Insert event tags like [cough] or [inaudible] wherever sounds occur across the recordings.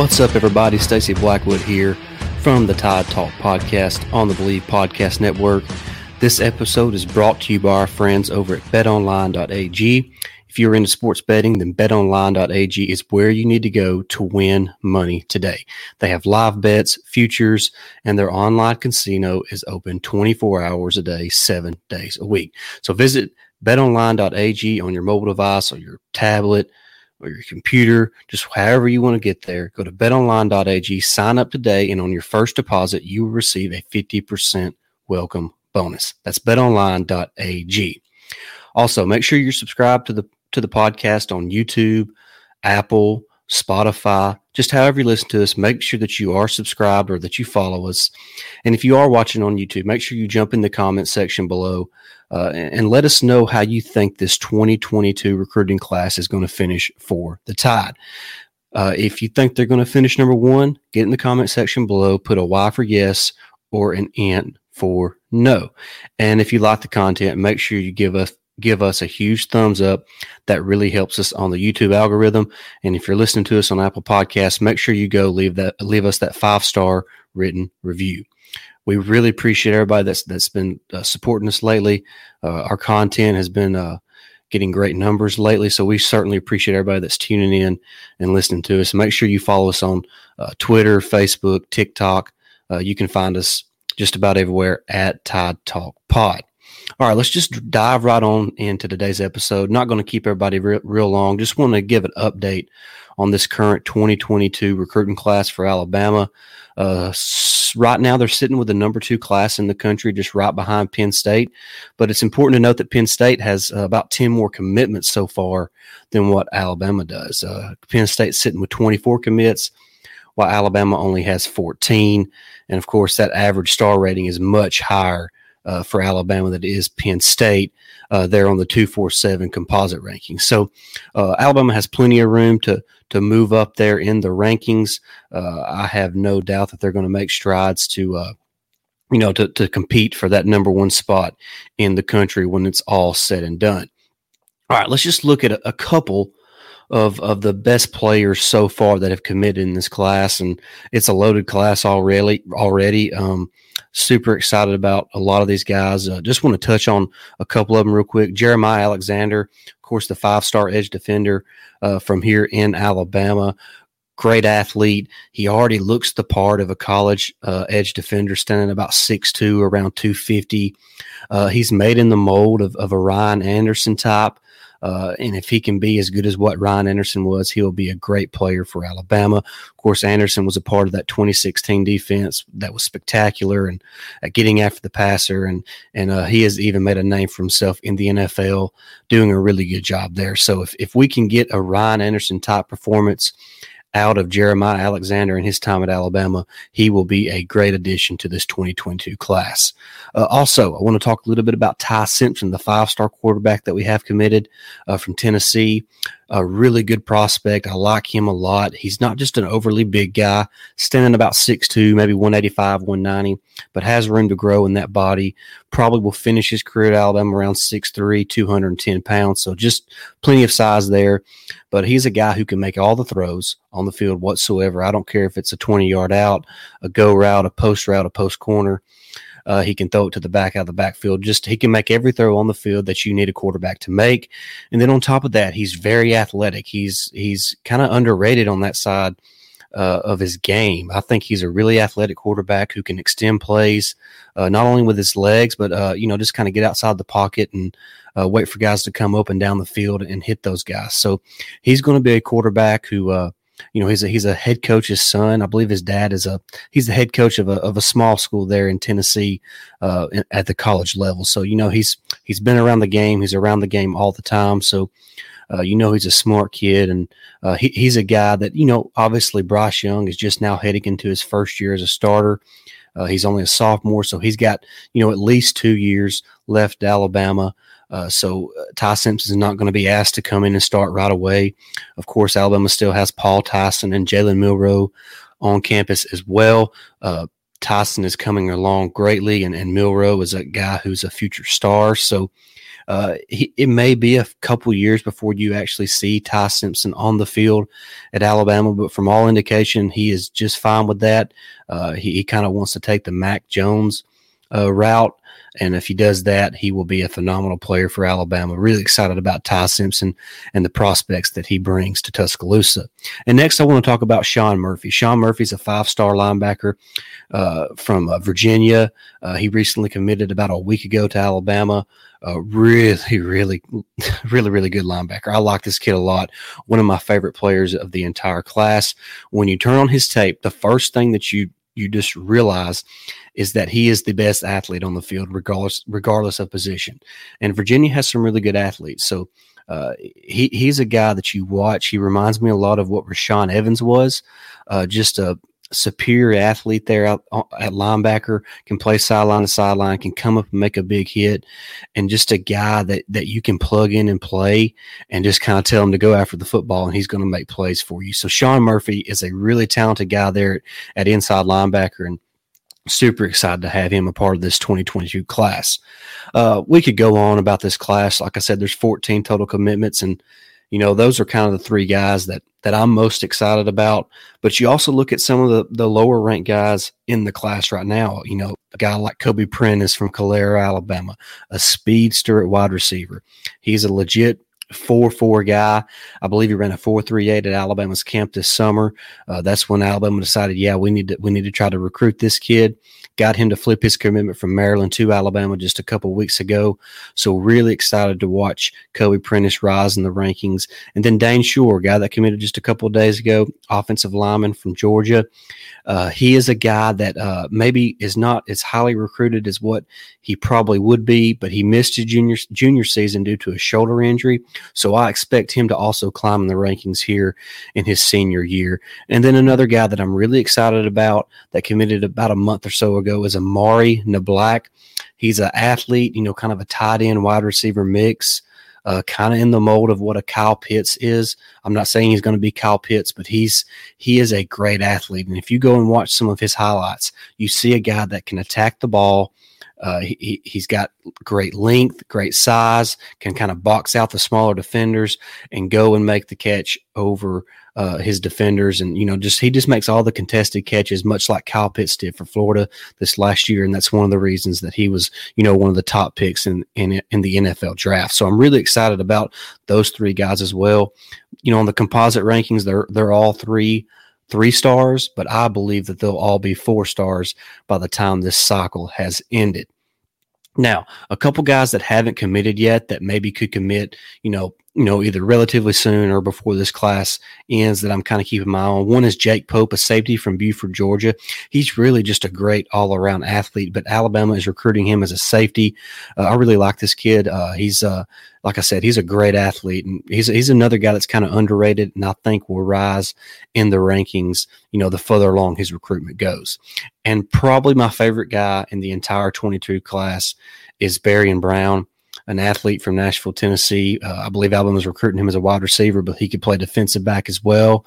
What's up, everybody? Stacy Blackwood here from the Tide Talk podcast on the Believe Podcast Network. This episode is brought to you by our friends over at betonline.ag. If you're into sports betting, then betonline.ag is where you need to go to win money today. They have live bets, futures, and their online casino is open 24 hours a day, seven days a week. So visit betonline.ag on your mobile device or your tablet or your computer, just however you want to get there. Go to betonline.ag, sign up today, and on your first deposit, you will receive a 50% welcome bonus. That's betonline.ag. Also, make sure you're subscribed to the to the podcast on YouTube, Apple, Spotify, just however you listen to us, make sure that you are subscribed or that you follow us. And if you are watching on YouTube, make sure you jump in the comment section below uh, and, let us know how you think this 2022 recruiting class is going to finish for the Tide. Uh, if you think they're going to finish number one, get in the comment section below, put a Y for yes or an N for no. And if you like the content, make sure you give us give us a huge thumbs up. That really helps us on the YouTube algorithm. And if you're listening to us on Apple Podcasts, make sure you go leave that leave us that five star written review. We really appreciate everybody that's that's been uh, supporting us lately. Uh, our content has been uh, getting great numbers lately, so we certainly appreciate everybody that's tuning in and listening to us. Make sure you follow us on uh, Twitter, Facebook, TikTok. Uh, you can find us just about everywhere at Tide Talk Pod. All right, let's just dive right on into today's episode. Not going to keep everybody real, real long. Just want to give an update on this current 2022 recruiting class for Alabama. Uh, right now, they're sitting with the number two class in the country, just right behind Penn State. But it's important to note that Penn State has uh, about 10 more commitments so far than what Alabama does. Uh, Penn State's sitting with 24 commits, while Alabama only has 14. And of course, that average star rating is much higher uh, for Alabama that is Penn State. Uh, they're on the 247 composite rankings. So uh, Alabama has plenty of room to to move up there in the rankings. Uh, I have no doubt that they're going to make strides to uh, you know to, to compete for that number one spot in the country when it's all said and done. All right, let's just look at a, a couple of of the best players so far that have committed in this class, and it's a loaded class already. Already, um, super excited about a lot of these guys. Uh, just want to touch on a couple of them real quick. Jeremiah Alexander, of course, the five star edge defender uh, from here in Alabama. Great athlete. He already looks the part of a college uh, edge defender, standing about 6'2, around 250. Uh, he's made in the mold of, of a Ryan Anderson type. Uh, and if he can be as good as what Ryan Anderson was, he'll be a great player for Alabama. Of course, Anderson was a part of that 2016 defense that was spectacular and uh, getting after the passer, and and uh, he has even made a name for himself in the NFL, doing a really good job there. So if if we can get a Ryan Anderson type performance out of Jeremiah Alexander and his time at Alabama, he will be a great addition to this 2022 class. Uh, also, I want to talk a little bit about Ty Simpson, the five star quarterback that we have committed uh, from Tennessee a really good prospect. I like him a lot. He's not just an overly big guy, standing about 6'2, maybe 185, 190, but has room to grow in that body. Probably will finish his career at Alabama around 6'3, 210 pounds. So just plenty of size there. But he's a guy who can make all the throws on the field whatsoever. I don't care if it's a 20 yard out, a go route, a post route, a post corner. Uh, he can throw it to the back out of the backfield. Just he can make every throw on the field that you need a quarterback to make. And then on top of that, he's very athletic. He's he's kind of underrated on that side uh, of his game. I think he's a really athletic quarterback who can extend plays, uh, not only with his legs, but uh, you know just kind of get outside the pocket and uh, wait for guys to come up and down the field and hit those guys. So he's going to be a quarterback who uh, you know he's a he's a head coach's son. I believe his dad is a he's the head coach of a of a small school there in Tennessee uh, at the college level. So you know he's he's been around the game. He's around the game all the time. So. Uh, you know he's a smart kid, and uh, he, he's a guy that you know. Obviously, Bryce Young is just now heading into his first year as a starter. Uh, he's only a sophomore, so he's got you know at least two years left. Alabama, uh, so uh, Ty Simpson is not going to be asked to come in and start right away. Of course, Alabama still has Paul Tyson and Jalen Milroe on campus as well. Uh, Tyson is coming along greatly, and, and Milroe is a guy who's a future star. So Uh, he, it may be a couple years before you actually see Ty Simpson on the field at Alabama, but from all indication, he is just fine with that. Uh, he, he kind of wants to take the Mac Jones uh, route. And if he does that, he will be a phenomenal player for Alabama. Really excited about Ty Simpson and the prospects that he brings to Tuscaloosa. And next, I want to talk about Shawn Murphy. Shawn Murphy's a five star linebacker uh, from uh, Virginia. Uh, he recently committed about a week ago to Alabama. Really, really, [laughs] really, really good linebacker. I like this kid a lot. One of my favorite players of the entire class. When you turn on his tape, the first thing that you you just realize is that he is the best athlete on the field, regardless regardless of position. And Virginia has some really good athletes. So uh, he he's a guy that you watch. He reminds me a lot of what Rashaan Evans was, uh, just a superior athlete there out, at linebacker, can play sideline to sideline, can come up and make a big hit, and just a guy that that you can plug in and play, and just kind of tell him to go after the football, and he's going to make plays for you. So Shawn Murphy is a really talented guy there at inside linebacker, and super excited to have him a part of this 2022 class. Uh, we could go on about this class. Like I said, there's 14 total commitments, and you know those are kind of the three guys that that I'm most excited about. But you also look at some of the the lower ranked guys in the class right now. You know, a guy like Kobe Prentice from Calera, Alabama, a speedster at wide receiver. He's a legit four four guy. I believe he ran a four three eight at Alabama's camp this summer. Uh, that's when Alabama decided, yeah, we need to we need to try to recruit this kid. Got him to flip his commitment from Maryland to Alabama just a couple weeks ago. So really excited to watch Kobe Prentice rise in the rankings. And then Dane Shore, guy that committed just a couple of days ago, offensive lineman from Georgia. Uh, he is a guy that uh, maybe is not as highly recruited as what he probably would be, but he missed his junior junior season due to a shoulder injury. So I expect him to also climb in the rankings here in his senior year. And then another guy that I'm really excited about that committed about a month or so ago is Amari Niblack. He's an athlete, you know, kind of a tight end wide receiver mix. Uh, kind of in the mold of what a Kyle Pitts is. I'm not saying he's going to be Kyle Pitts, but he's he is a great athlete. And if you go and watch some of his highlights, you see a guy that can attack the ball, uh, he, he's got great length, great size, can kind of box out the smaller defenders and go and make the catch over uh, his defenders. And, you know, just he just makes all the contested catches, much like Kyle Pitts did for Florida this last year. And that's one of the reasons that he was, you know, one of the top picks in, in, in the NFL draft. So I'm really excited about those three guys as well. You know, on the composite rankings, they're, they're all three three stars, but I believe that they'll all be four stars by the time this cycle has ended. Now, a couple guys that haven't committed yet that maybe could commit, you know, you know, either relatively soon or before this class ends that I'm kind of keeping my eye on. One is Jake Pope, a safety from Buford, Georgia. He's really just a great all around athlete, but Alabama is recruiting him as a safety. Uh, I really like this kid. Uh, he's, uh, like I said, he's a great athlete, and he's he's another guy that's kind of underrated, and I think will rise in the rankings. You know, the further along his recruitment goes, and probably my favorite guy in the entire 22 class is Barion Brown an athlete from Nashville, Tennessee. Uh, I believe Alabama was recruiting him as a wide receiver, but he could play defensive back as well.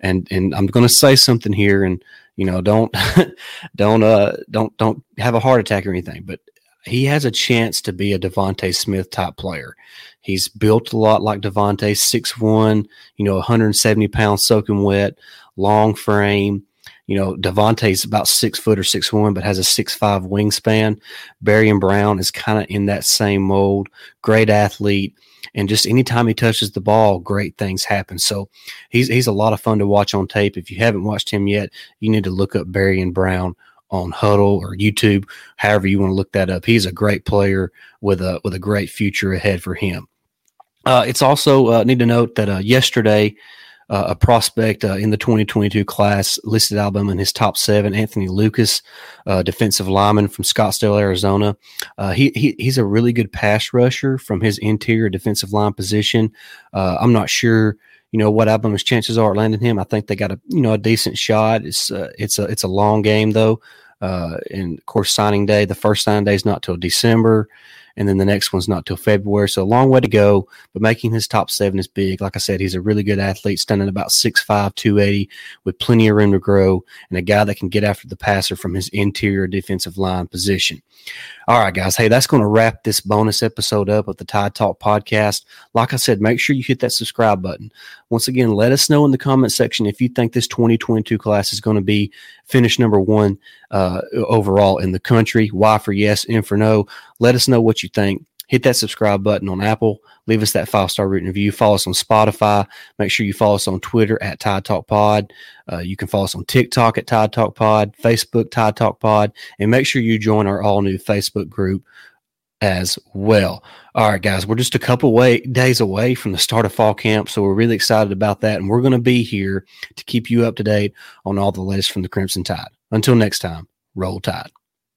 And and I'm going to say something here, and you know, don't [laughs] don't uh don't don't have a heart attack or anything, but he has a chance to be a DeVonta Smith type player. He's built a lot like DeVonta, 6'1", you know, 170 pounds soaking wet, long frame. You know, DeVonta's about six foot or six one, but has a six five wingspan. Barion Brown is kind of in that same mold. Great athlete, and just anytime he touches the ball, great things happen. So he's he's a lot of fun to watch on tape. If you haven't watched him yet, you need to look up Barion Brown on Hudl or YouTube, however you want to look that up. He's a great player with a with a great future ahead for him. Uh, it's also uh, need to note that uh, yesterday uh, a prospect uh, in the 2022 class listed Alabama in his top seven. Anthony Lucas, uh, defensive lineman from Scottsdale, Arizona. He, he, he's a really good pass rusher from his interior defensive line position. I'm not sure. You know what Alabama's chances are landing him. I think they got a you know a decent shot. It's uh, it's a it's a long game though, uh, and of course signing day. The first signing day is not till December and then the next one's not till February. So a long way to go, but making his top seven is big. Like I said, he's a really good athlete, standing about 6'5, 280, with plenty of room to grow, and a guy that can get after the passer from his interior defensive line position. All right, guys. Hey, that's going to wrap this bonus episode up of the Tide Talk podcast. Like I said, make sure you hit that subscribe button. Once again, let us know in the comment section if you think this 2022 class is going to be finish number one uh, overall in the country. Why for yes, and for no. Let us know what you think hit that subscribe button on Apple. Leave us that five star written review. Follow us on Spotify. Make sure you follow us on Twitter at Tide Talk Pod. Uh, you can follow us on TikTok at Tide Talk Pod, Facebook Tide Talk Pod, and make sure you join our all new Facebook group as well. All right, guys, we're just a couple way, days away from the start of fall camp, so we're really excited about that, and we're going to be here to keep you up to date on all the latest from the Crimson Tide. Until next time, roll Tide.